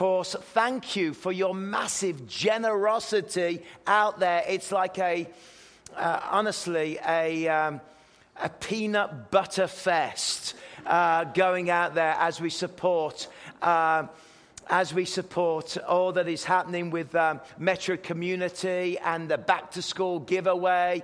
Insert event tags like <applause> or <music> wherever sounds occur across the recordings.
course, thank you for your massive generosity out there. It's like a, uh, honestly, a, um, a peanut butter fest uh, going out there as we support. Uh, as we support all that is happening with um, Metro Community and the back to school giveaway,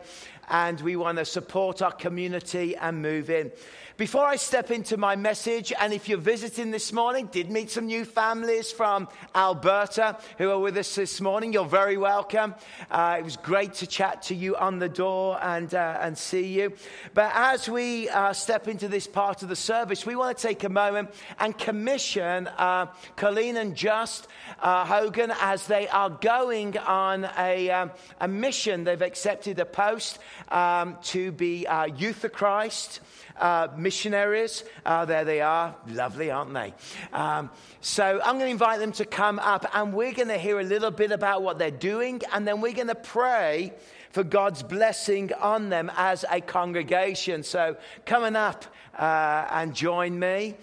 and we want to support our community and move in. Before I step into my message, and if you're visiting this morning, did meet some new families from Alberta who are with us this morning. You're very welcome. Uh, it was great to chat to you on the door and, uh, and see you. But as we uh, step into this part of the service, we want to take a moment and commission uh, Carlene and Just uh, Hogan as they are going on a, um, a mission. They've accepted a post um, to be uh, Youth for Christ uh, missionaries. Uh, there they are. Lovely, aren't they? Um, so I'm going to invite them to come up and we're going to hear a little bit about what they're doing and then we're going to pray for God's blessing on them as a congregation. So coming up uh, and join me.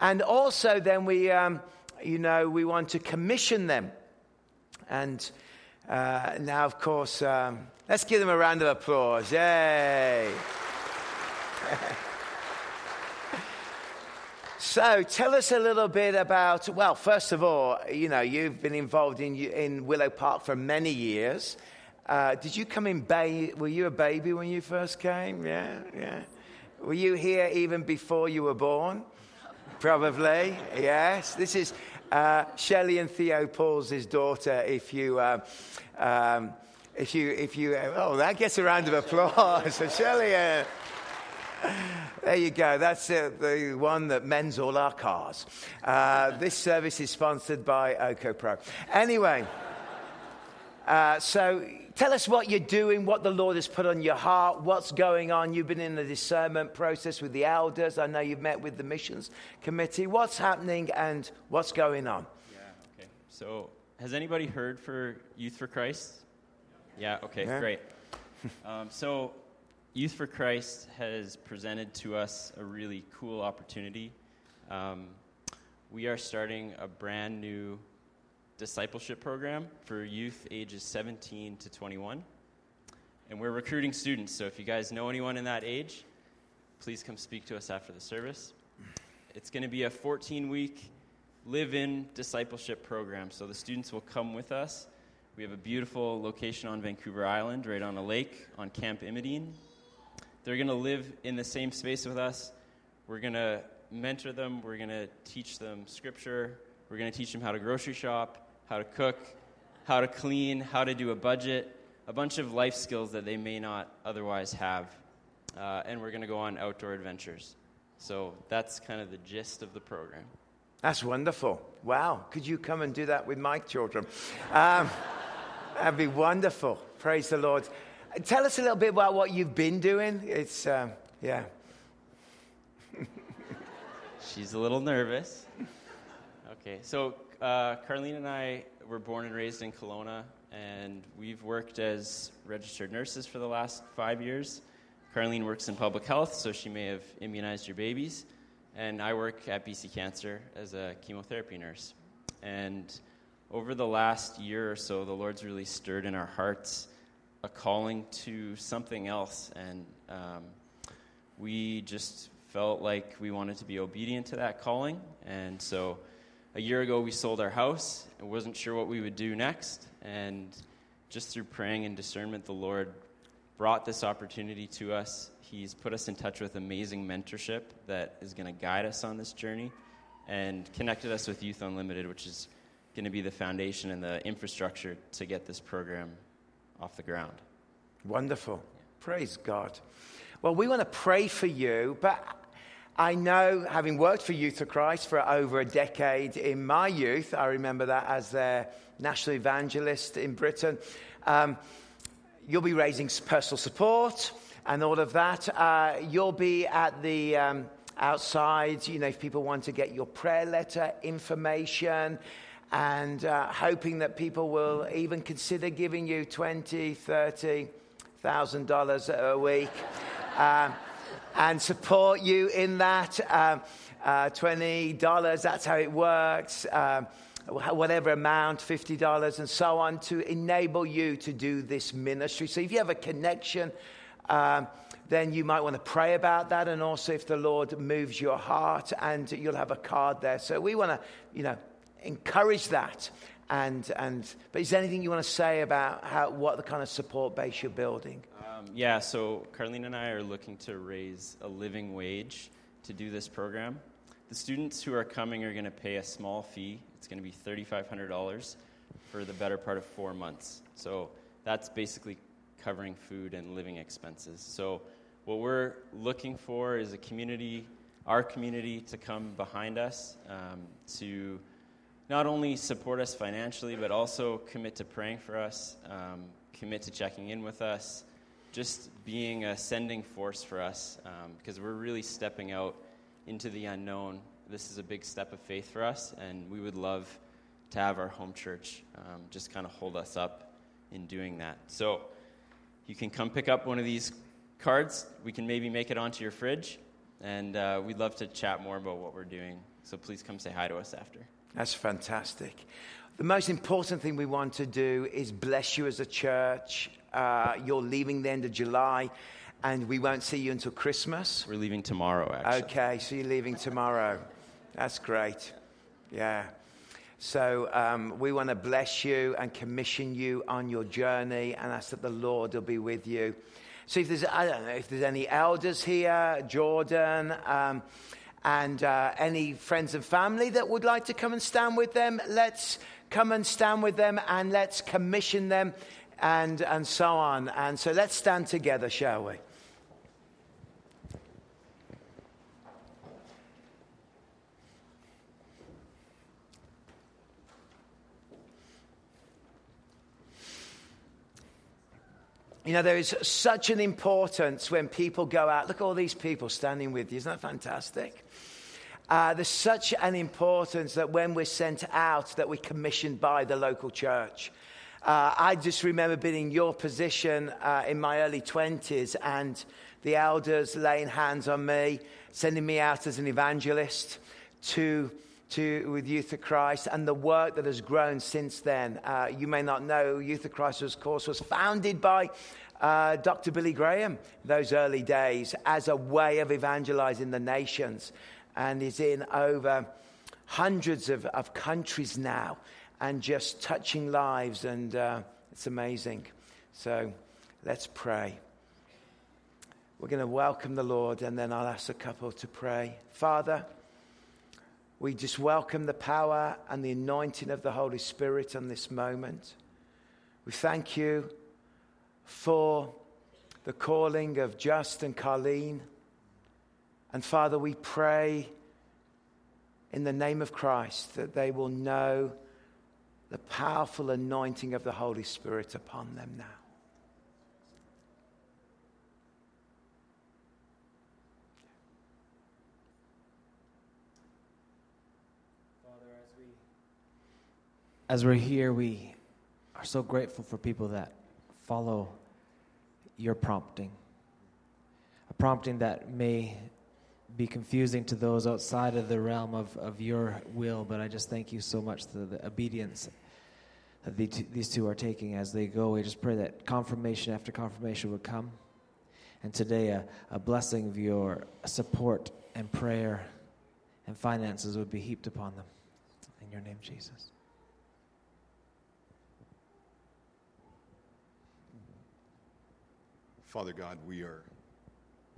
And also then we, um, you know, we want to commission them. And uh, now, of course, um, let's give them a round of applause. Yay! <laughs> So tell us a little bit about, well, first of all, you know, you've been involved in, in Willow Park for many years. Uh, did you come in, ba- were you a baby when you first came? Yeah, yeah. Were you here even before you were born? Probably, yes. This is uh, Shelley and Theo Paul's daughter, if you... Uh, um, if you, if you, oh, that gets a round of applause. <laughs> so Shelley, uh, there you go. That's uh, the one that mends all our cars. Uh, this service is sponsored by Oco Pro. Anyway, uh, so tell us what you're doing, what the Lord has put on your heart, what's going on. You've been in the discernment process with the elders. I know you've met with the missions committee. What's happening and what's going on? Yeah, okay. So, has anybody heard for Youth for Christ? Yeah, okay, yeah. great. Um, so, Youth for Christ has presented to us a really cool opportunity. Um, we are starting a brand new discipleship program for youth ages 17 to 21. And we're recruiting students, so if you guys know anyone in that age, please come speak to us after the service. It's going to be a 14 week live in discipleship program, so the students will come with us. We have a beautiful location on Vancouver Island, right on a lake on Camp Imadene. They're going to live in the same space with us. We're going to mentor them. We're going to teach them scripture. We're going to teach them how to grocery shop, how to cook, how to clean, how to do a budget, a bunch of life skills that they may not otherwise have. Uh, and we're going to go on outdoor adventures. So that's kind of the gist of the program. That's wonderful. Wow. Could you come and do that with my children? Um, <laughs> that'd be wonderful. Praise the Lord. Tell us a little bit about what you've been doing. It's, um, yeah. She's a little nervous. Okay, so uh, Carlene and I were born and raised in Kelowna, and we've worked as registered nurses for the last five years. Carlene works in public health, so she may have immunized your babies. And I work at BC Cancer as a chemotherapy nurse. And over the last year or so, the Lord's really stirred in our hearts a calling to something else, and um, we just felt like we wanted to be obedient to that calling. And so a year ago, we sold our house and wasn't sure what we would do next. And just through praying and discernment, the Lord brought this opportunity to us. He's put us in touch with amazing mentorship that is going to guide us on this journey and connected us with Youth Unlimited, which is going to be the foundation and the infrastructure to get this program off the ground. Wonderful. Praise God. Well, we want to pray for you, but I know, having worked for Youth for Christ for over a decade in my youth, I remember that as their national evangelist in Britain, um, you'll be raising personal support and all of that. Uh, you'll be at the um, outside, you know, if people want to get your prayer letter information and uh, hoping that people will even consider giving you twenty, thirty thousand dollars a week, um, and support you in that. Um, uh, Twenty dollars. That's how it works. Um, whatever amount, $50 and so on, to enable you to do this ministry. So if you have a connection, um, then you might want to pray about that. And also if the Lord moves your heart and you'll have a card there. So we want to, you know, encourage that. And, and, but is there anything you want to say about how, what the kind of support base you're building? Um, yeah, so Carlene and I are looking to raise a living wage to do this program. The students who are coming are going to pay a small fee. It's going to be $3,500 for the better part of four months. So that's basically covering food and living expenses. So what we're looking for is a community, our community, to come behind us um, to not only support us financially, but also commit to praying for us, um, commit to checking in with us, just being a sending force for us, um, because we're really stepping out into the unknown. This is a big step of faith for us, and we would love to have our home church um, just kind of hold us up in doing that. So you can come pick up one of these cards. We can maybe make it onto your fridge, and uh, we'd love to chat more about what we're doing. So please come say hi to us after. That's fantastic. The most important thing we want to do is bless you as a church. Uh, you're leaving the end of July and we won't see you until Christmas. We're leaving tomorrow, actually. Okay, so you're leaving tomorrow. That's great. Yeah. So um, we want to bless you and commission you on your journey, and ask that the Lord will be with you. So if there's, I don't know, if there's any elders here, Jordan, um, and uh, any friends and family that would like to come and stand with them, let's come and stand with them and let's commission them and, and so on. And so let's stand together, shall we? You know, there is such an importance when people go out. Look at all these people standing with you. Isn't that fantastic? Uh, there's such an importance that when we're sent out, that we're commissioned by the local church. Uh, I just remember being in your position uh, in my early 20s and the elders laying hands on me, sending me out as an evangelist to, to, with Youth for Christ and the work that has grown since then. Uh, you may not know, Youth for Christ, of course, was founded by uh, Dr. Billy Graham those early days as a way of evangelizing the nations and is in over hundreds of, of countries now and just touching lives, and uh, it's amazing. So let's pray. We're going to welcome the Lord, and then I'll ask a couple to pray. Father, we just welcome the power and the anointing of the Holy Spirit on this moment. We thank you for the calling of Just and Carlene. And Father, we pray in the name of Christ that they will know the powerful anointing of the Holy Spirit upon them now. Father, as we as we're here, we are so grateful for people that follow your prompting. A prompting that may be confusing to those outside of the realm of, of your will, but I just thank you so much for the obedience that the two, these two are taking as they go. We just pray that confirmation after confirmation would come. And today, a, a blessing of your support and prayer and finances would be heaped upon them. In your name, Jesus. Father God, we are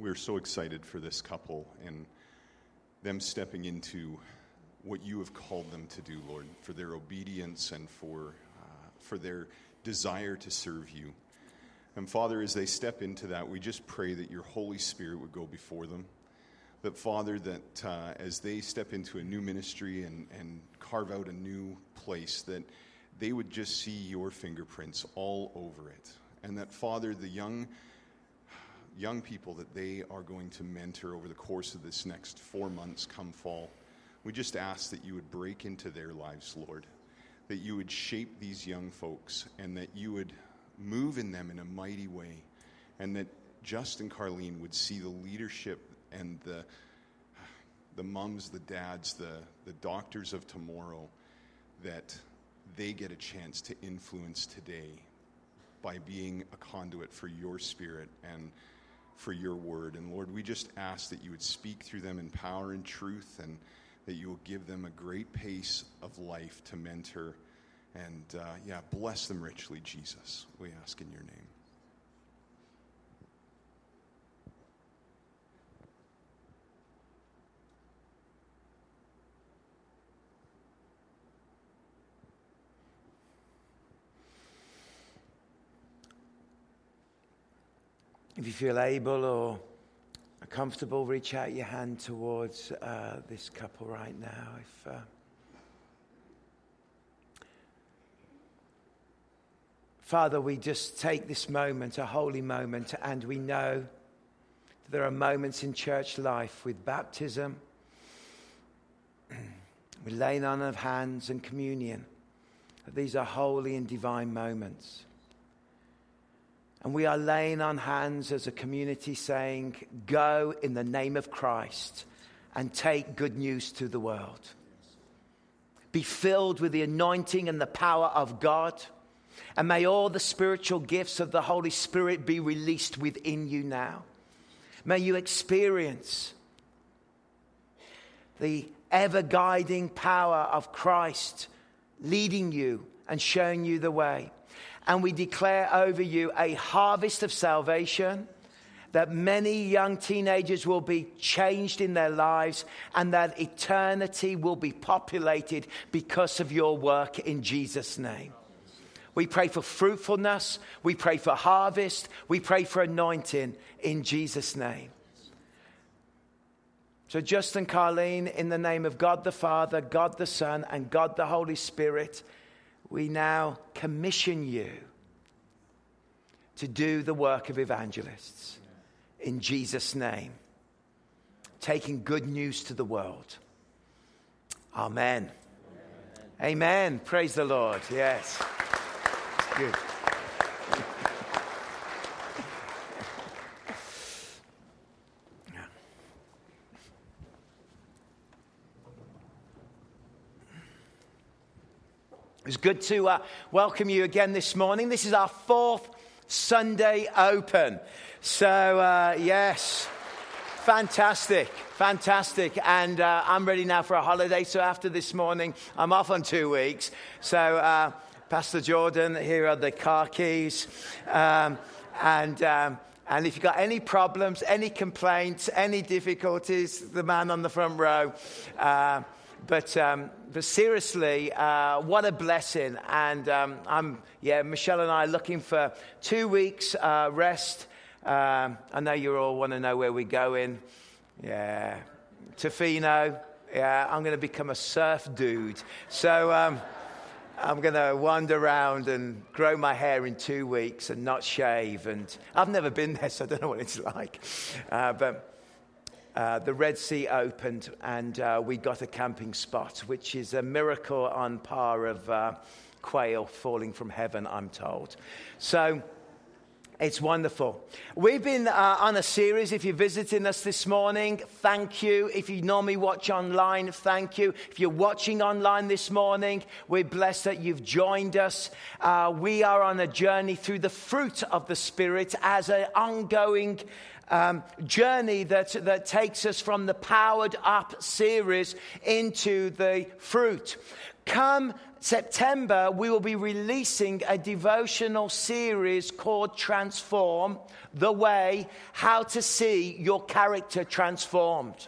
we're so excited for this couple and them stepping into what you have called them to do, Lord, for their obedience and for uh, for their desire to serve you. And Father, as they step into that, we just pray that your Holy Spirit would go before them. That, Father, that uh, as they step into a new ministry and, and carve out a new place, that they would just see your fingerprints all over it. And that, Father, the young young people that they are going to mentor over the course of this next four months come fall. We just ask that you would break into their lives, Lord, that you would shape these young folks, and that you would move in them in a mighty way, and that Justin Carlene would see the leadership and the, the mums, the dads, the, the doctors of tomorrow that they get a chance to influence today by being a conduit for your spirit and for your word. And Lord, we just ask that you would speak through them in power and truth and that you will give them a great pace of life to mentor. And uh, yeah, bless them richly, Jesus. We ask in your name. If you feel able or comfortable, reach out your hand towards uh, this couple right now. If uh, Father, we just take this moment, a holy moment, and we know that there are moments in church life with baptism, <clears throat> with laying on of hands and communion. That these are holy and divine moments. And we are laying on hands as a community saying, Go in the name of Christ and take good news to the world. Be filled with the anointing and the power of God. And may all the spiritual gifts of the Holy Spirit be released within you now. May you experience the ever guiding power of Christ leading you and showing you the way and we declare over you a harvest of salvation that many young teenagers will be changed in their lives and that eternity will be populated because of your work in Jesus' name. We pray for fruitfulness. We pray for harvest. We pray for anointing in Jesus' name. So, Justin Carlene, in the name of God the Father, God the Son, and God the Holy Spirit, we now commission you to do the work of evangelists in Jesus' name, taking good news to the world. Amen. Amen. Amen. Praise the Lord. Yes. Good. It's good to uh, welcome you again this morning. This is our fourth Sunday Open. So, uh, yes, fantastic, fantastic. And uh, I'm ready now for a holiday. So, after this morning, I'm off on two weeks. So, uh, Pastor Jordan, here are the car keys. Um, and. Um, and if you've got any problems, any complaints, any difficulties, the man on the front row, uh, but, um, but seriously, uh, what a blessing. And um, I'm, yeah, Michelle and I are looking for two weeks uh, rest. Um, I know you all want to know where we're going. Yeah, Tofino. Yeah, I'm going to become a surf dude. So um, I'm going to wander around and grow my hair in two weeks and not shave. And I've never been there, so I don't know what it's <laughs> like. Uh, but uh, the Red Sea opened and uh, we got a camping spot, which is a miracle on par of uh, quail falling from heaven, I'm told. So it's wonderful. We've been uh, on a series. If you're visiting us this morning, thank you. If you normally watch online, thank you. If you're watching online this morning, we're blessed that you've joined us. Uh, we are on a journey through the fruit of the Spirit as an ongoing um, journey that, that takes us from the Powered Up series into the fruit. Come September, we will be releasing a devotional series called Transform the Way How to See Your Character Transformed.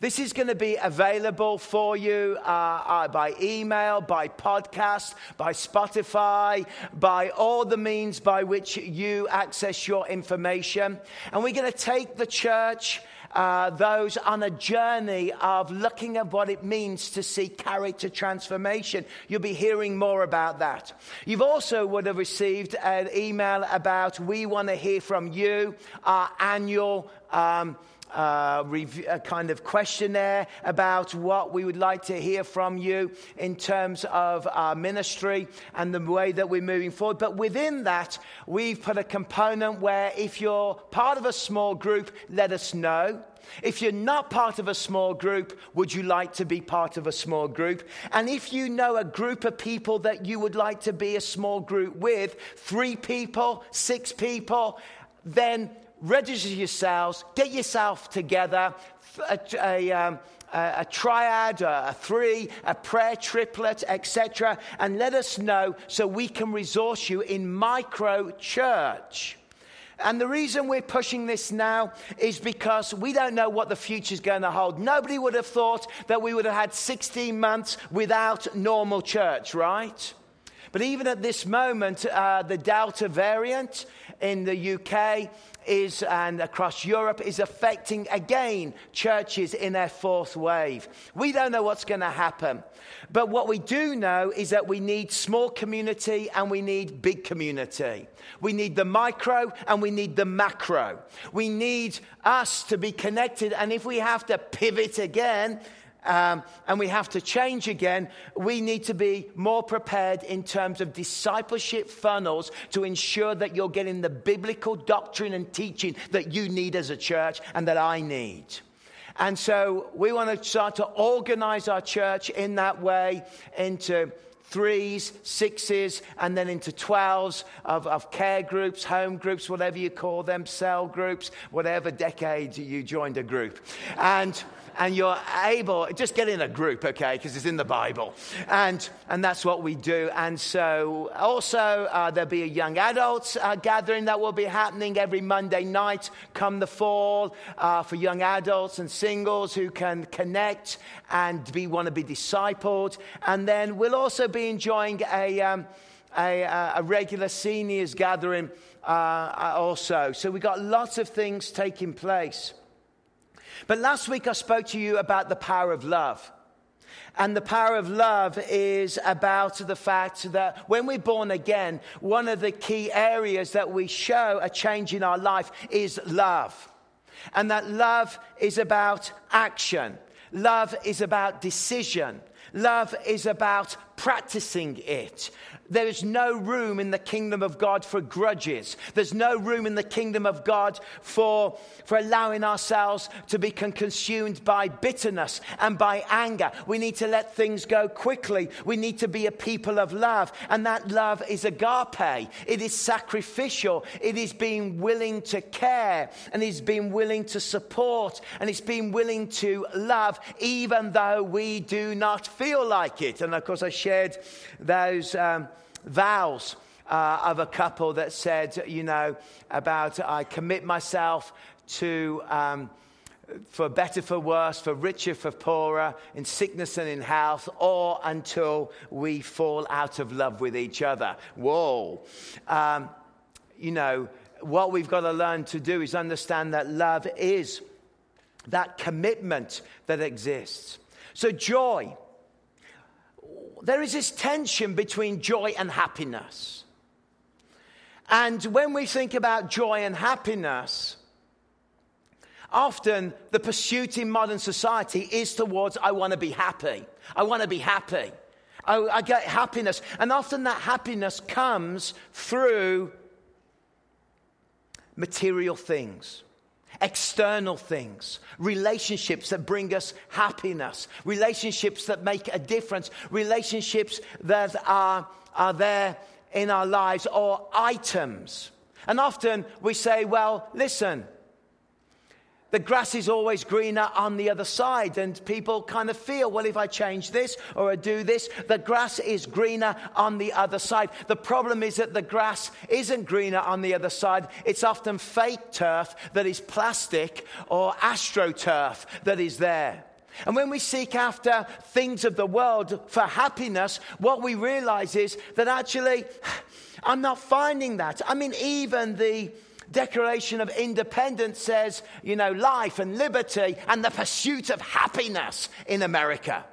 This is going to be available for you uh, uh, by email, by podcast, by Spotify, by all the means by which you access your information. And we're going to take the church. Uh, those on a journey of looking at what it means to see character transformation. You'll be hearing more about that. You've also would have received an email about we want to hear from you, our annual um, uh, a kind of questionnaire about what we would like to hear from you in terms of our ministry and the way that we're moving forward. But within that, we've put a component where if you're part of a small group, let us know. If you're not part of a small group, would you like to be part of a small group? And if you know a group of people that you would like to be a small group with, three people, six people, then register yourselves, get yourself together, a, a, um, a, a triad, a, three, a prayer triplet, etc., and let us know so we can resource you in micro church. And the reason we're pushing this now is because we don't know what the future is going to hold. Nobody would have thought that we would have had 16 months without normal church, right? But even at this moment, uh, the Delta variant in the UK is, and across Europe, is affecting again churches in their fourth wave. We don't know what's going to happen. But what we do know is that we need small community and we need big community. We need the micro and we need the macro. We need us to be connected. And if we have to pivot again, um, and we have to change again, we need to be more prepared in terms of discipleship funnels to ensure that you're getting the biblical doctrine and teaching that you need as a church and that I need. And so we want to start to organize our church in that way into threes, sixes, and then into twelves of, of care groups, home groups, whatever you call them, cell groups, whatever decade you joined a group. And and you're able, just get in a group, okay, because it's in the Bible. And, and that's what we do. And so also uh, there'll be a young adults uh, gathering that will be happening every Monday night come the fall uh, for young adults and singles who can connect and be, want to be discipled. And then we'll also be enjoying a, um, a, a, regular seniors gathering uh, also. So we've got lots of things taking place. But last week I spoke to you about the power of love. And the power of love is about the fact that when we're born again, one of the key areas that we show a change in our life is love. And that love is about action. Love is about decision. Love is about practicing it. There is no room in the kingdom of God for grudges. There's no room in the kingdom of God for, for allowing ourselves to be consumed by bitterness and by anger. We need to let things go quickly. We need to be a people of love. And that love is agape. It is sacrificial. It is being willing to care and it's being willing to support and it's being willing to love even though we do not feel like it. And of course, I shared those. Um, vows uh, of a couple that said, you know, about I commit myself to. Um, for better, for worse, for richer, for poorer, in sickness and in health, or until we fall out of love with each other. Whoa. Um, you know, what we've got to learn to do is understand that love is that commitment that exists. So, joy there is this tension between joy and happiness. And when we think about joy and happiness, often the pursuit in modern society is towards, I want to be happy. I want to be happy. I, I get happiness. And often that happiness comes through material things external things, relationships that bring us happiness, relationships that make a difference, relationships that are, are there in our lives, or items. And often we say, well, listen, the grass is always greener on the other side. And people kind of feel, well, if I change this or I do this, the grass is greener on the other side. The problem is that the grass isn't greener on the other side. It's often fake turf that is plastic or astroturf that is there. And when we seek after things of the world for happiness, what we realize is that actually, <sighs> I'm not finding that. I mean, even the Declaration of Independence says, you know, life and liberty and the pursuit of happiness in America.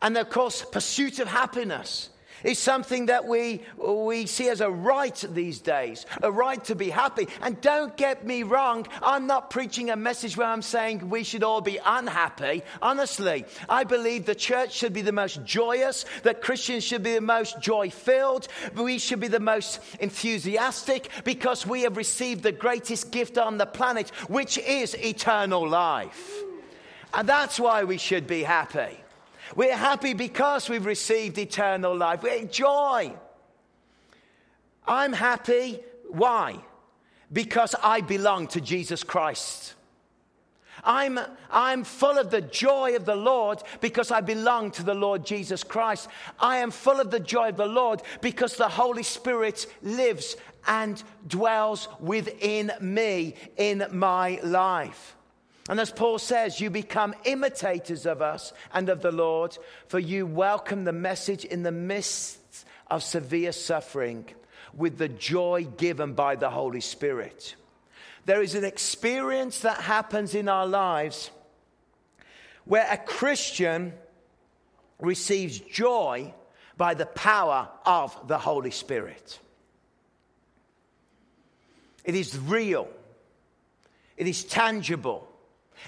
And of course, pursuit of happiness is something that we, we see as a right these days, a right to be happy. And don't get me wrong, I'm not preaching a message where I'm saying we should all be unhappy. Honestly, I believe the church should be the most joyous, that Christians should be the most joy filled, we should be the most enthusiastic because we have received the greatest gift on the planet, which is eternal life. And that's why we should be happy. We're happy because we've received eternal life. We're joy. I'm happy. Why? Because I belong to Jesus Christ. I'm, I'm full of the joy of the Lord because I belong to the Lord Jesus Christ. I am full of the joy of the Lord because the Holy Spirit lives and dwells within me in my life. And as Paul says, you become imitators of us and of the Lord, for you welcome the message in the midst of severe suffering with the joy given by the Holy Spirit. There is an experience that happens in our lives where a Christian receives joy by the power of the Holy Spirit. It is real, it is tangible.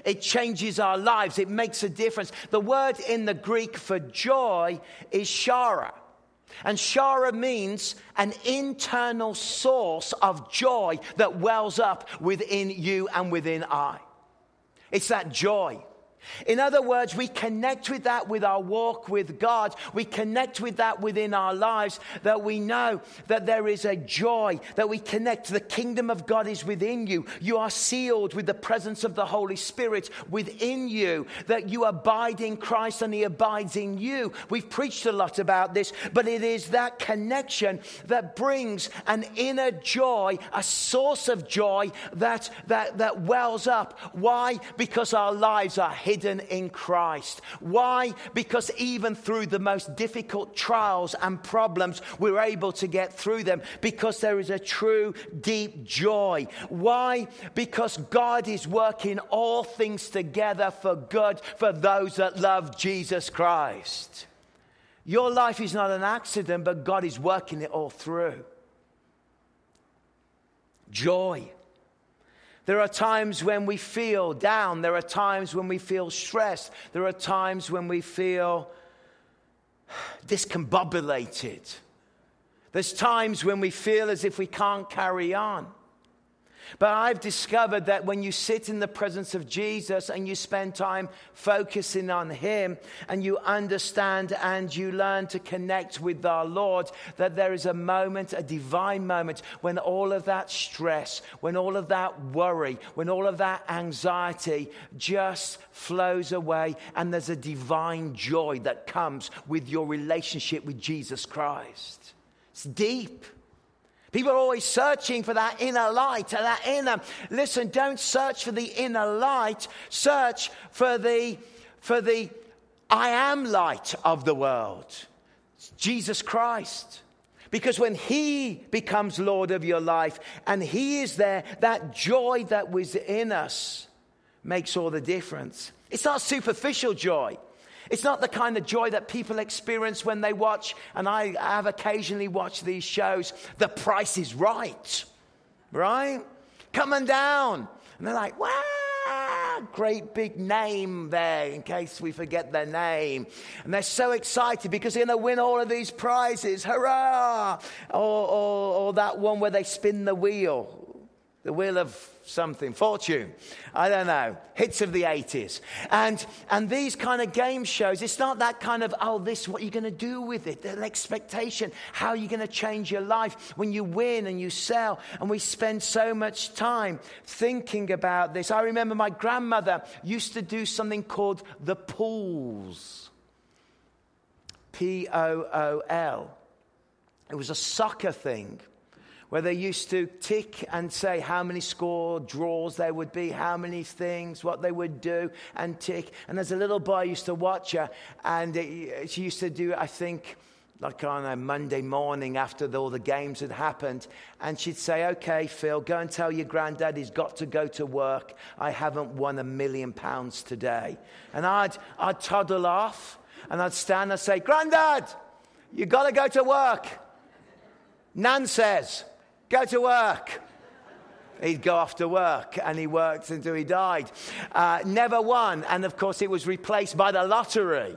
It changes our lives. It makes a difference. The word in the Greek for joy is chara. And chara means an internal source of joy that wells up within you and within I. It's that joy. In other words, we connect with that with our walk with God. We connect with that within our lives that we know that there is a joy that we connect. The kingdom of God is within you. You are sealed with the presence of the Holy Spirit within you, that you abide in Christ and He abides in you. We've preached a lot about this, but it is that connection that brings an inner joy, a source of joy that, that, that wells up. Why? Because our lives are hidden hidden in Christ. Why? Because even through the most difficult trials and problems, we're able to get through them because there is a true, deep joy. Why? Because God is working all things together for good for those that love Jesus Christ. Your life is not an accident, but God is working it all through. Joy. There are times when we feel down. There are times when we feel stressed. There are times when we feel discombobulated. There's times when we feel as if we can't carry on. But I've discovered that when you sit in the presence of Jesus and you spend time focusing on Him and you understand and you learn to connect with our Lord, that there is a moment, a divine moment, when all of that stress, when all of that worry, when all of that anxiety just flows away and there's a divine joy that comes with your relationship with Jesus Christ. It's deep. People are always searching for that inner light, and that inner. Listen, don't search for the inner light. Search for the, for the I am light of the world. Jesus Christ. Because when He becomes Lord of your life and He is there, that joy that was in us makes all the difference. It's not superficial joy. It's not the kind of joy that people experience when they watch, and I have occasionally watched these shows, The Price is Right, right? Coming down. And they're like, wow, great big name there in case we forget their name. And they're so excited because they're going to win all of these prizes. Hurrah! Or, or, or that one where they spin the wheel the wheel of something, fortune, I don't know, hits of the 80s. And, and these kind of game shows, it's not that kind of, oh, this, what are you going to do with it? The expectation. How are you going to change your life when you win and you sell? And we spend so much time thinking about this. I remember my grandmother used to do something called the pools. P O O L. It was a soccer thing where they used to tick and say how many score draws there would be, how many things, what they would do, and tick. And as a little boy, I used to watch her, and it, she used to do, I think, like on a Monday morning after all the games had happened, and she'd say, Okay, Phil, go and tell your granddad he's got to go to work. I haven't won a million pounds today. And I'd, I'd toddle off, and I'd stand and say, Granddad, you've got to go to work. Nan says, Go to work. He'd go off to work and he worked until he died. Uh, never won. And of course, it was replaced by the lottery.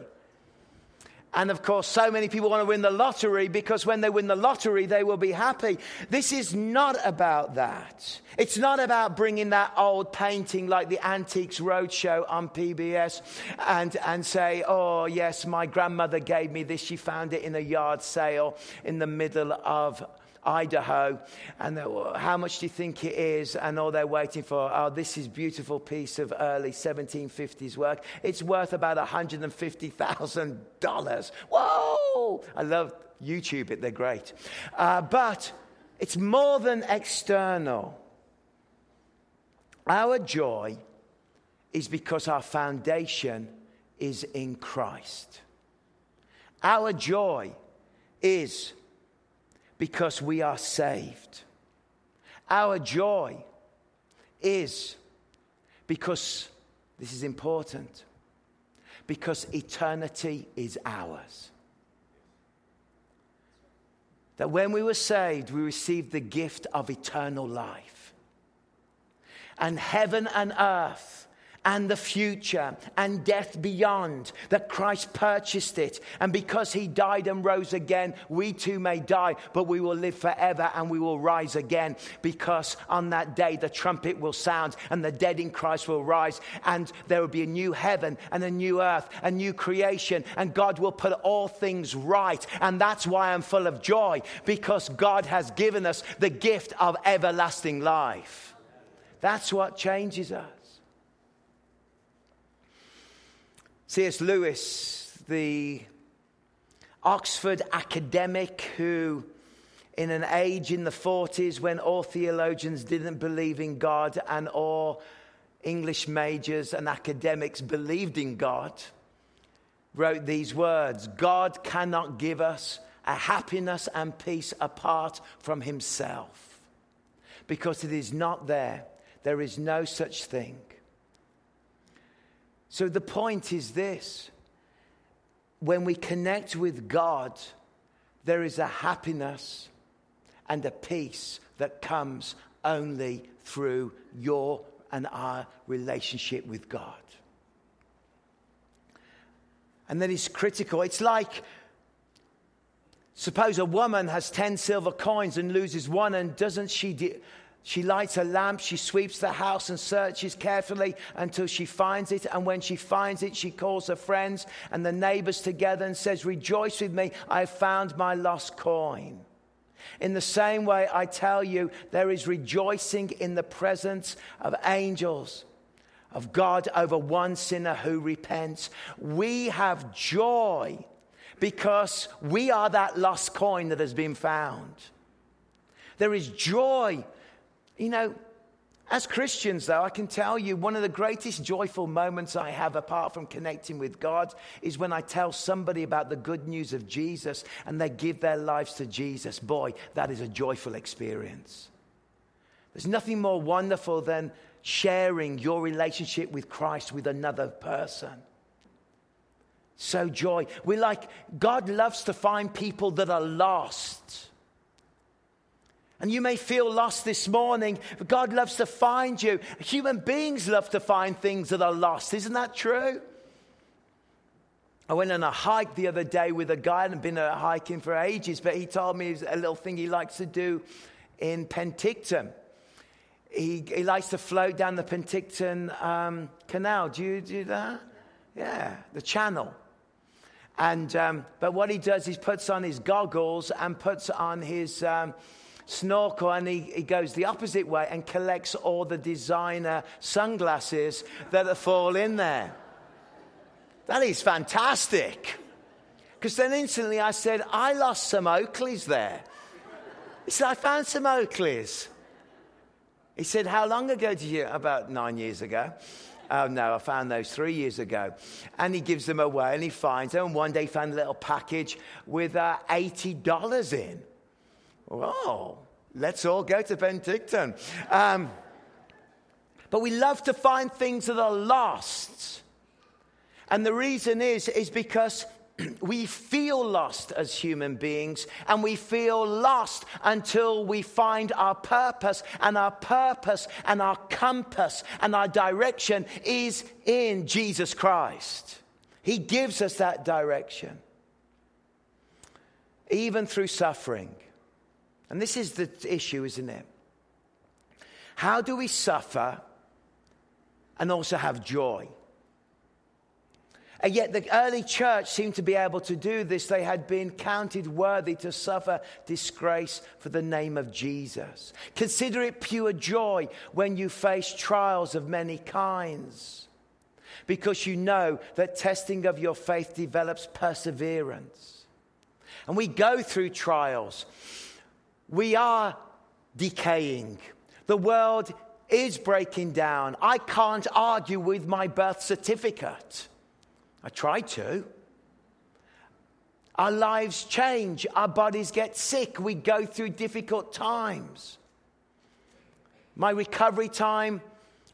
And of course, so many people want to win the lottery because when they win the lottery, they will be happy. This is not about that. It's not about bringing that old painting like the Antiques Roadshow on PBS and, and say, oh, yes, my grandmother gave me this. She found it in a yard sale in the middle of Idaho. And how much do you think it is? And all they're waiting for, oh, this is beautiful piece of early 1750s work. It's worth about $150,000. Whoa! I love YouTube it, they're great. Uh, but it's more than external. Our joy is because our foundation is in Christ. Our joy is because we are saved. Our joy is because, this is important, because eternity is ours. That when we were saved, we received the gift of eternal life. And heaven and earth and the future and death beyond, that Christ purchased it. And because he died and rose again, we too may die, but we will live forever and we will rise again. Because on that day, the trumpet will sound and the dead in Christ will rise, and there will be a new heaven and a new earth, a new creation, and God will put all things right. And that's why I'm full of joy, because God has given us the gift of everlasting life. That's what changes us. C.S. Lewis, the Oxford academic who, in an age in the 40s when all theologians didn't believe in God and all English majors and academics believed in God, wrote these words God cannot give us a happiness and peace apart from Himself. Because it is not there, there is no such thing. So the point is this when we connect with God, there is a happiness and a peace that comes only through your and our relationship with God. And that is critical. It's like suppose a woman has 10 silver coins and loses one, and doesn't she? De- she lights a lamp, she sweeps the house and searches carefully until she finds it. And when she finds it, she calls her friends and the neighbors together and says, Rejoice with me, I have found my lost coin. In the same way, I tell you, there is rejoicing in the presence of angels of God over one sinner who repents. We have joy because we are that lost coin that has been found. There is joy you know, as Christians, though, I can tell you one of the greatest joyful moments I have, apart from connecting with God, is when I tell somebody about the good news of Jesus and they give their lives to Jesus. Boy, that is a joyful experience. There's nothing more wonderful than sharing your relationship with Christ with another person. So, joy. We're like, God loves to find people that are lost and you may feel lost this morning, but God loves to find you. Human beings love to find things that are lost. Isn't that true? I went on a hike the other day with a guy, and been hiking for ages, but he told me a little thing he likes to do in Penticton. He, he likes to float down the Penticton um, Canal. Do you do that? Yeah, the channel. And, um, but what he does, he puts on his goggles and puts on his. Um, snorkel and he, he goes the opposite way and collects all the designer sunglasses that fall in there. That is fantastic. Because then instantly I said, I lost some Oakleys there. He said, I found some Oakleys. He said, How long ago did you? About nine years ago. Oh no, I found those three years ago. And he gives them away and he finds them. And one day he found a little package with uh, $80 in. Oh, let's all go to Penticton. Um, but we love to find things that are lost. And the reason is, is because <clears throat> we feel lost as human beings, and we feel lost until we find our purpose, and our purpose and our compass and our direction is in Jesus Christ. He gives us that direction, even through suffering. And this is the issue, isn't it? How do we suffer and also have joy? And yet, the early church seemed to be able to do this. They had been counted worthy to suffer disgrace for the name of Jesus. Consider it pure joy when you face trials of many kinds, because you know that testing of your faith develops perseverance. And we go through trials, we are decaying. The world is breaking down. I can't argue with my birth certificate. I try to. Our lives change, our bodies get sick, we go through difficult times. My recovery time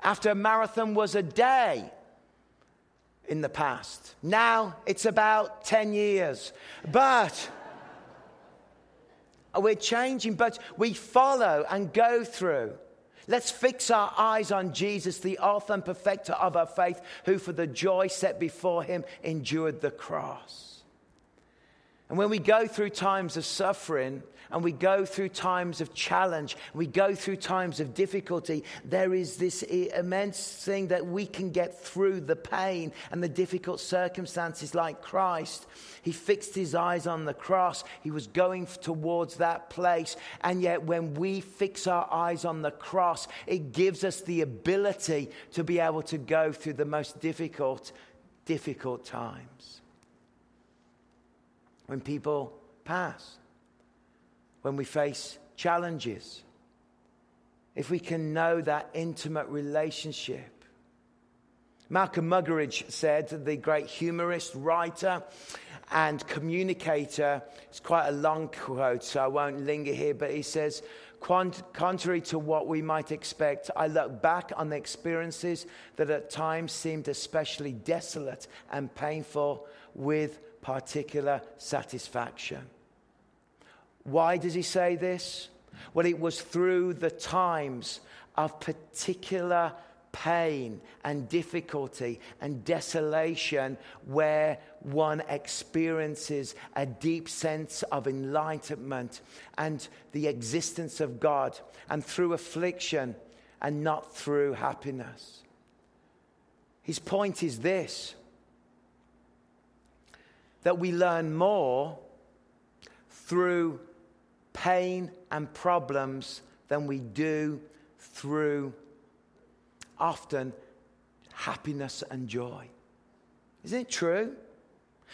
after a marathon was a day in the past. Now it's about 10 years. But we're changing, but we follow and go through. Let's fix our eyes on Jesus, the author and perfecter of our faith, who for the joy set before him endured the cross. And when we go through times of suffering and we go through times of challenge, we go through times of difficulty, there is this immense thing that we can get through the pain and the difficult circumstances like Christ. He fixed his eyes on the cross, he was going towards that place. And yet, when we fix our eyes on the cross, it gives us the ability to be able to go through the most difficult, difficult times when people pass, when we face challenges, if we can know that intimate relationship. Malcolm Muggeridge said, the great humorist, writer, and communicator, it's quite a long quote, so I won't linger here, but he says, Contrary to what we might expect, I look back on the experiences that at times seemed especially desolate and painful with particular satisfaction. Why does he say this? Well, it was through the times of particular pain and difficulty and desolation where one experiences a deep sense of enlightenment and the existence of God, and through affliction and not through happiness. His point is this that we learn more through pain and problems than we do through often happiness and joy. Isn't it true?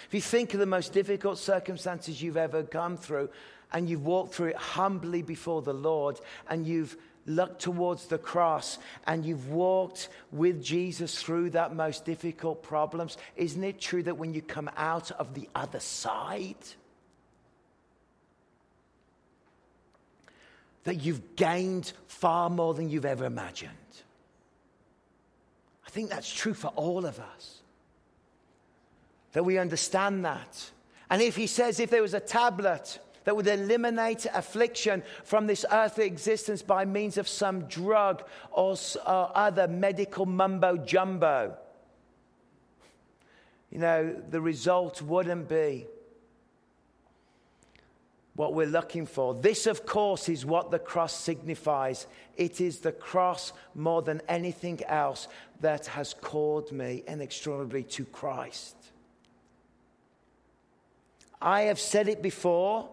If you think of the most difficult circumstances you've ever come through, and you've walked through it humbly before the Lord, and you've looked towards the cross and you've walked with Jesus through that most difficult problems, isn't it true that when you come out of the other side, that you've gained far more than you've ever imagined? I think that's true for all of us. That we understand that. And if he says, if there was a tablet, that would eliminate affliction from this earthly existence by means of some drug or uh, other medical mumbo jumbo. You know, the result wouldn't be what we're looking for. This, of course, is what the cross signifies. It is the cross more than anything else that has called me inexorably to Christ. I have said it before,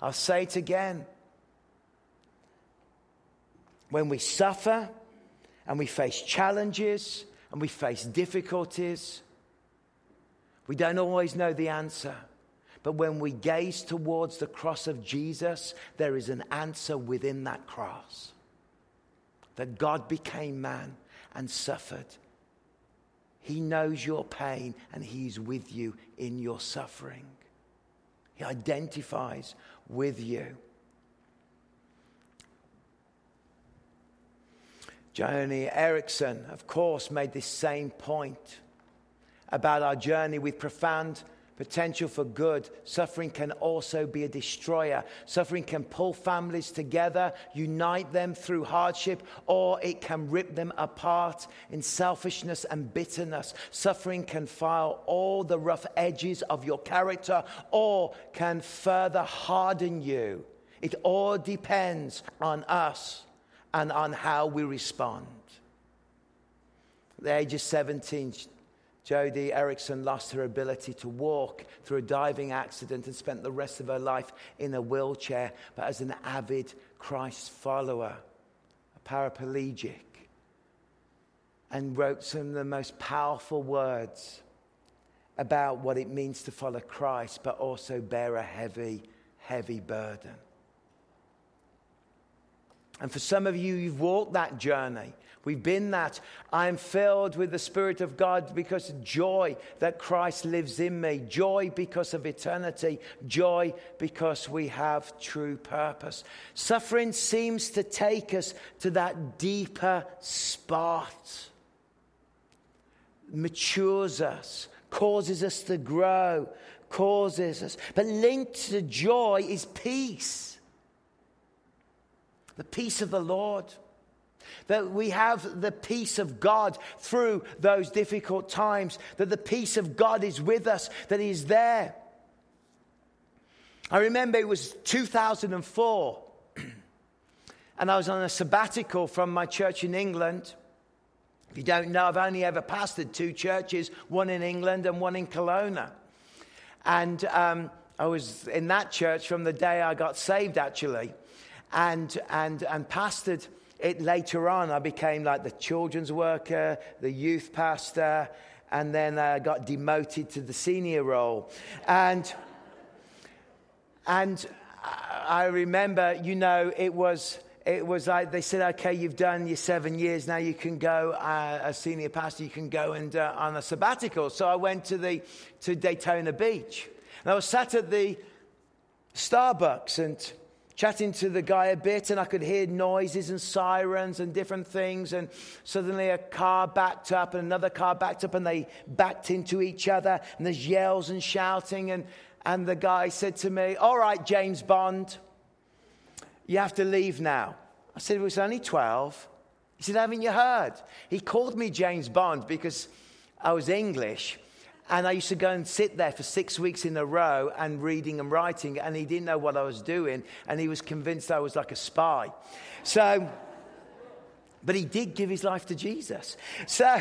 I'll say it again. When we suffer and we face challenges and we face difficulties, we don't always know the answer. But when we gaze towards the cross of Jesus, there is an answer within that cross. That God became man and suffered. He knows your pain and He's with you in your suffering. He identifies with you. Joni Eareckson, of course, made this same point about our journey with profound potential for good, suffering can also be a destroyer. Suffering can pull families together, unite them through hardship, or it can rip them apart in selfishness and bitterness. Suffering can file all the rough edges of your character or can further harden you. It all depends on us and on how we respond. At the age of 17, Joni Eareckson lost her ability to walk through a diving accident and spent the rest of her life in a wheelchair, but as an avid Christ follower, a paraplegic, and wrote some of the most powerful words about what it means to follow Christ, but also bear a heavy, heavy burden. And for some of you, you've walked that journey. We've been that. I'm filled with the Spirit of God because joy that Christ lives in me, joy because of eternity, joy because we have true purpose. Suffering seems to take us to that deeper spot, matures us, causes us to grow, causes us. But linked to joy is peace. The peace of the Lord that we have the peace of God through those difficult times, that the peace of God is with us, that He's there. I remember it was 2004, <clears throat> and I was on a sabbatical from my church in England. If you don't know, I've only ever pastored two churches, one in England and one in Kelowna. And um, I was in that church from the day I got saved, actually, and, and, and pastored it later on, I became like the children's worker, the youth pastor, and then I got demoted to the senior role. And, and I remember, you know, it was it was like they said, okay, you've done your seven years, now you can go, uh, a senior pastor, you can go and uh, on a sabbatical. So I went to, the, to Daytona Beach. And I was sat at the Starbucks and chatting to the guy a bit, and I could hear noises and sirens and different things. And suddenly a car backed up, and another car backed up, and they backed into each other. And there's yells and shouting. And, and the guy said to me, All right, James Bond, you have to leave now. I said, It was only 12. He said, Haven't you heard? He called me James Bond because I was English. And I used to go and sit there for six weeks in a row and reading and writing, and he didn't know what I was doing, and he was convinced I was like a spy. So, but he did give his life to Jesus. So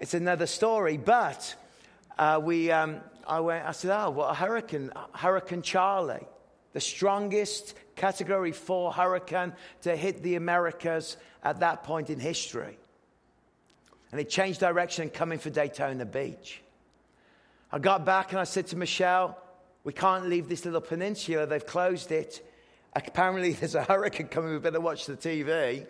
it's another story. But uh, we, um, I went, I said, oh, what a hurricane, Hurricane Charley, the strongest category four hurricane to hit the Americas at that point in history. And it changed direction coming for Daytona Beach. I got back and I said to Michelle, We can't leave this little peninsula. They've closed it. Apparently, <laughs> there's a hurricane coming. We better watch the TV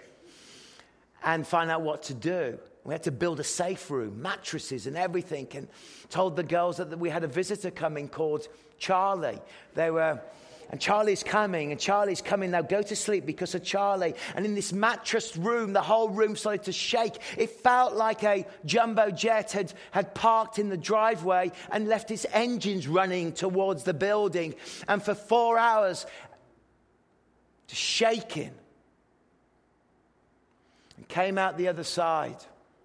and find out what to do. We had to build a safe room, mattresses, and everything. And told the girls that we had a visitor coming called Charley. They were and Charley's coming, and Charley's coming. Now go to sleep because of Charley. And in this mattress room, the whole room started to shake. It felt like a jumbo jet had, had parked in the driveway and left its engines running towards the building. And for four hours, shaking. And came out the other side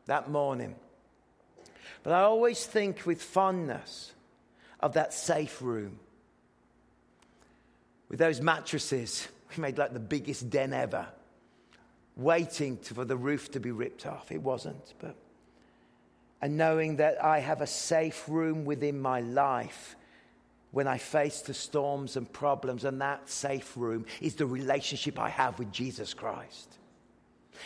that morning. But I always think with fondness of that safe room with those mattresses. We made like the biggest den ever, waiting for the roof to be ripped off. It wasn't, but. And knowing that I have a safe room within my life when I face the storms and problems, and that safe room is the relationship I have with Jesus Christ.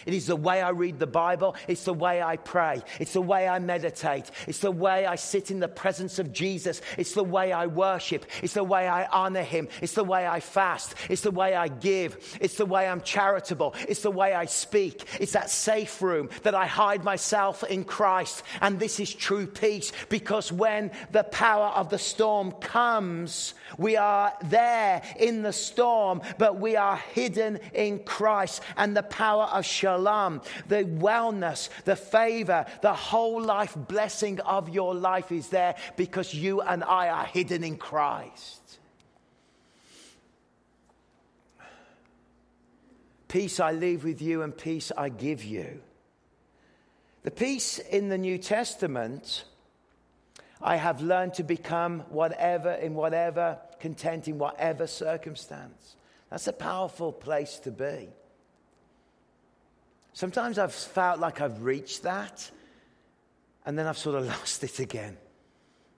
It is the way I read the Bible. It's the way I pray. It's the way I meditate. It's the way I sit in the presence of Jesus. It's the way I worship. It's the way I honor him. It's the way I fast. It's the way I give. It's the way I'm charitable. It's the way I speak. It's that safe room that I hide myself in Christ. And this is true peace because when the power of the storm comes, we are there in the storm, but we are hidden in Christ and the power of shalom, the wellness, the favor, the whole life blessing of your life is there because you and I are hidden in Christ. Peace I leave with you, and peace I give you. The peace in the New Testament, I have learned to become whatever, in whatever, content in whatever circumstance. That's a powerful place to be. Sometimes I've felt like I've reached that, and then I've sort of <laughs> lost it again.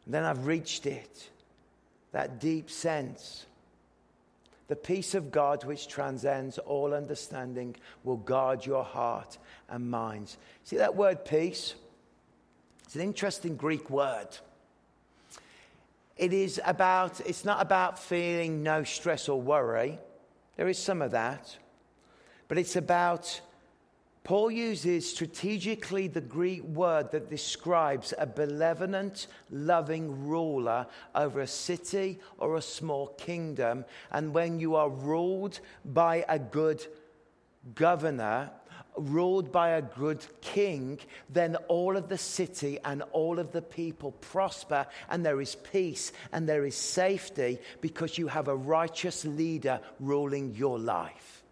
And then I've reached it. That deep sense the peace of God, which transcends all understanding, will guard your heart and minds. See that word peace? It's an interesting Greek word. It is about, it's not about feeling no stress or worry. There is some of that. But it's about Paul uses strategically the Greek word that describes a benevolent, loving ruler over a city or a small kingdom. And when you are ruled by a good governor, ruled by a good king, then all of the city and all of the people prosper, and there is peace and there is safety because you have a righteous leader ruling your life.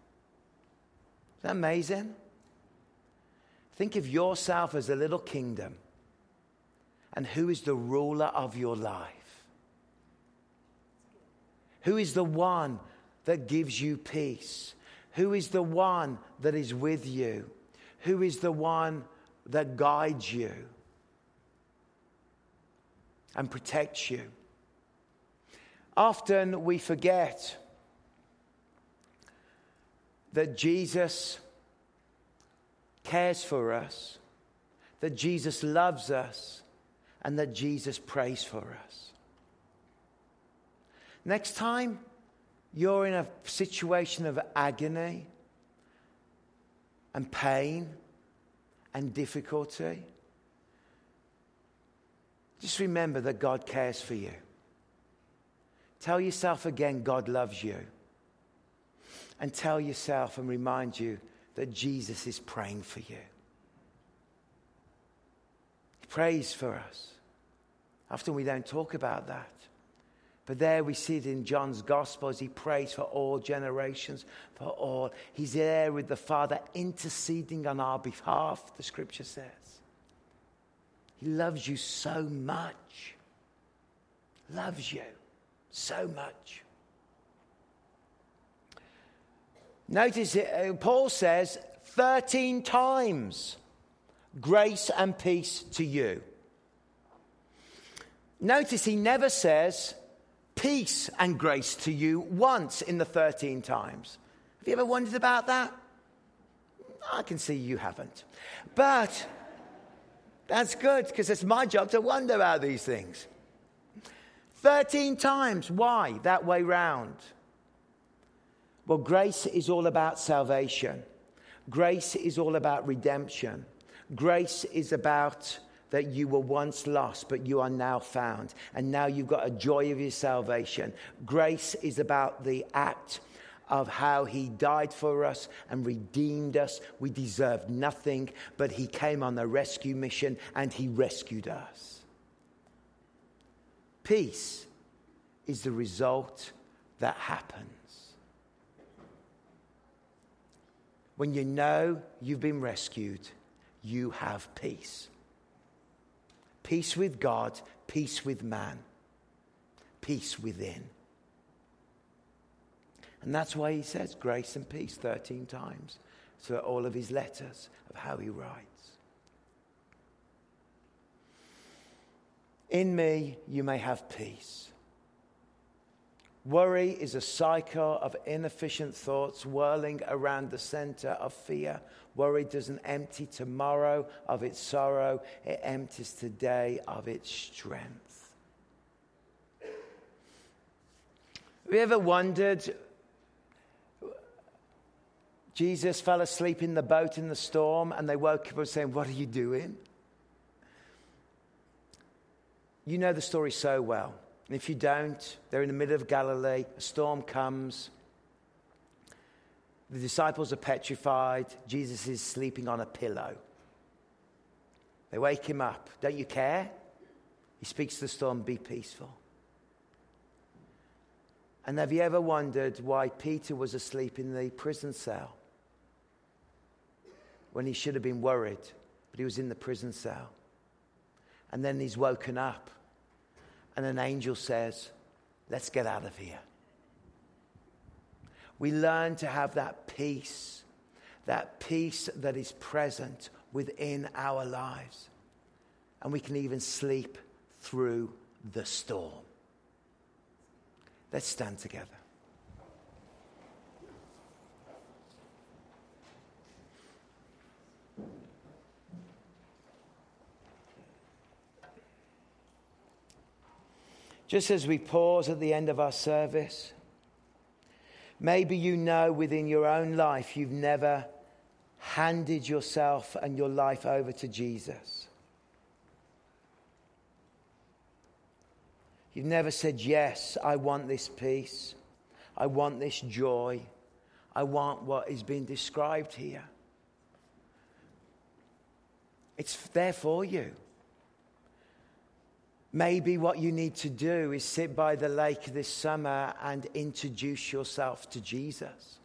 Isn't that amazing? Think of yourself as a little kingdom. And who is the ruler of your life? Who is the one that gives you peace? Who is the one that is with you? Who is the one that guides you and protects you? Often we forget that Jesus cares for us, that Jesus loves us, and that Jesus prays for us. Next time you're in a situation of agony and pain and difficulty, just remember that God cares for you. Tell yourself again, God loves you. And tell yourself and remind you that Jesus is praying for you. He prays for us. Often we don't talk about that. But there we see it in John's gospel as he prays for all generations, for all. He's there with the Father interceding on our behalf, the scripture says. He loves you so much. Loves you so much. Notice it, uh, Paul says 13 times grace and peace to you. Notice he never says peace and grace to you once in the 13 times. Have you ever wondered about that? I can see you haven't. But that's good because it's my job to wonder about these things. 13 times. Why? That way round. Well, grace is all about salvation. Grace is all about redemption. Grace is about that you were once lost, but you are now found. And now you've got a joy of your salvation. Grace is about the act of how he died for us and redeemed us. We deserved nothing, but he came on a rescue mission and he rescued us. Peace is the result that happens. When you know you've been rescued, you have peace. Peace with God, peace with man, peace within. And that's why he says grace and peace 13 times through all of his letters of how he writes. In me, you may have peace. Worry is a cycle of inefficient thoughts whirling around the center of fear. Worry doesn't empty tomorrow of its sorrow, it empties today of its strength. Have you ever wondered? Jesus fell asleep in the boat in the storm, and they woke up and saying, What are you doing? You know the story so well. And if you don't, they're in the middle of Galilee, a storm comes. The disciples are petrified. Jesus is sleeping on a pillow. They wake him up. Don't you care? He speaks to the storm, be peaceful. And have you ever wondered why Peter was asleep in the prison cell? When he should have been worried, but he was in the prison cell. And then he's woken up, and an angel says, Let's get out of here. We learn to have that peace, that peace that is present within our lives. And we can even sleep through the storm. Let's stand together. Just as we pause at the end of our service, maybe you know within your own life you've never handed yourself and your life over to Jesus. You've never said, Yes, I want this peace. I want this joy. I want what is being described here. It's there for you. Maybe what you need to do is sit by the lake this summer and introduce yourself to Jesus.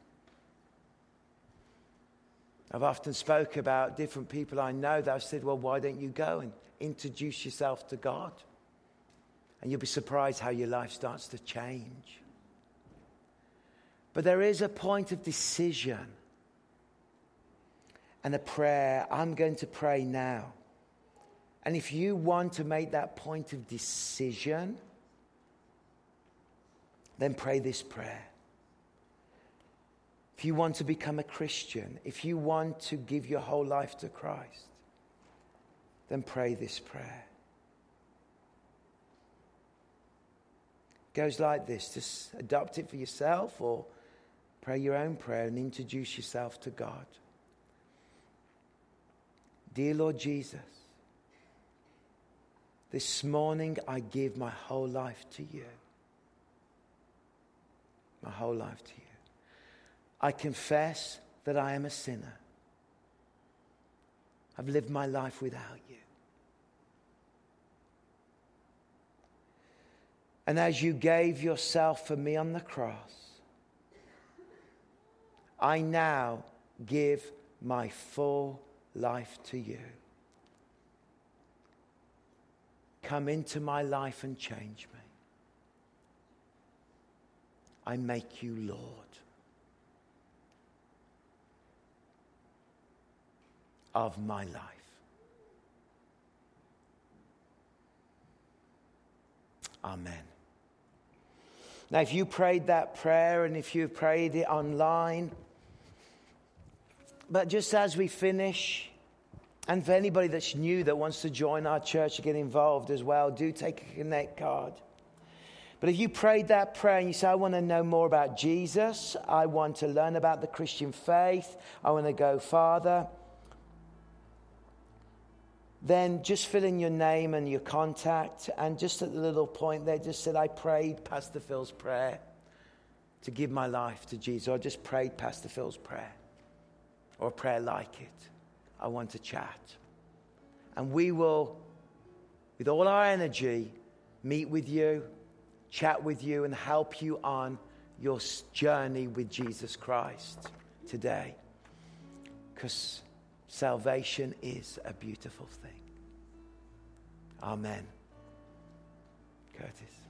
I've often spoke about different people I know that I've said, well, why don't you go and introduce yourself to God? And you'll be surprised how your life starts to change. But there is a point of decision and a prayer. I'm going to pray now. And if you want to make that point of decision, then pray this prayer. If you want to become a Christian, if you want to give your whole life to Christ, then pray this prayer. It goes like this just adopt it for yourself or pray your own prayer and introduce yourself to God. Dear Lord Jesus, this morning I give my whole life to you. My whole life to you. I confess that I am a sinner. I've lived my life without you. And as you gave yourself for me on the cross, I now give my full life to you. Come into my life and change me. I make you Lord. of my life. Amen. Now, if you prayed that prayer and if you prayed it online, but just as we finish, and for anybody that's new that wants to join our church to get involved as well, do take a Connect card. But if you prayed that prayer and you say, I want to know more about Jesus, I want to learn about the Christian faith, I want to go farther then just fill in your name and your contact. And just at the little point there, just said, I prayed Pastor Phil's prayer to give my life to Jesus. I just prayed Pastor Phil's prayer or a prayer like it. I want to chat. And we will, with all our energy, meet with you, chat with you, and help you on your journey with Jesus Christ today. Because Salvation is a beautiful thing. Amen. Curtis.